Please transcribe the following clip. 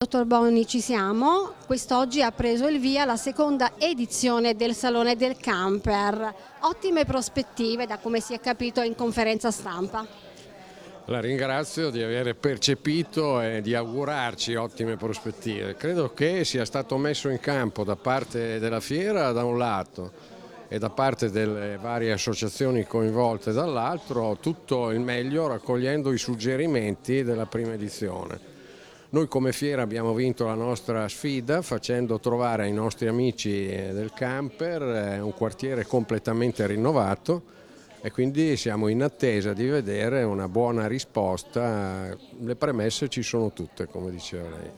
Dottor Boni, ci siamo. Quest'oggi ha preso il via la seconda edizione del Salone del Camper. Ottime prospettive da come si è capito in conferenza stampa. La ringrazio di aver percepito e di augurarci ottime prospettive. Credo che sia stato messo in campo da parte della fiera da un lato e da parte delle varie associazioni coinvolte dall'altro tutto il meglio raccogliendo i suggerimenti della prima edizione. Noi come Fiera abbiamo vinto la nostra sfida facendo trovare ai nostri amici eh, del camper eh, un quartiere completamente rinnovato e quindi siamo in attesa di vedere una buona risposta. Le premesse ci sono tutte, come diceva lei.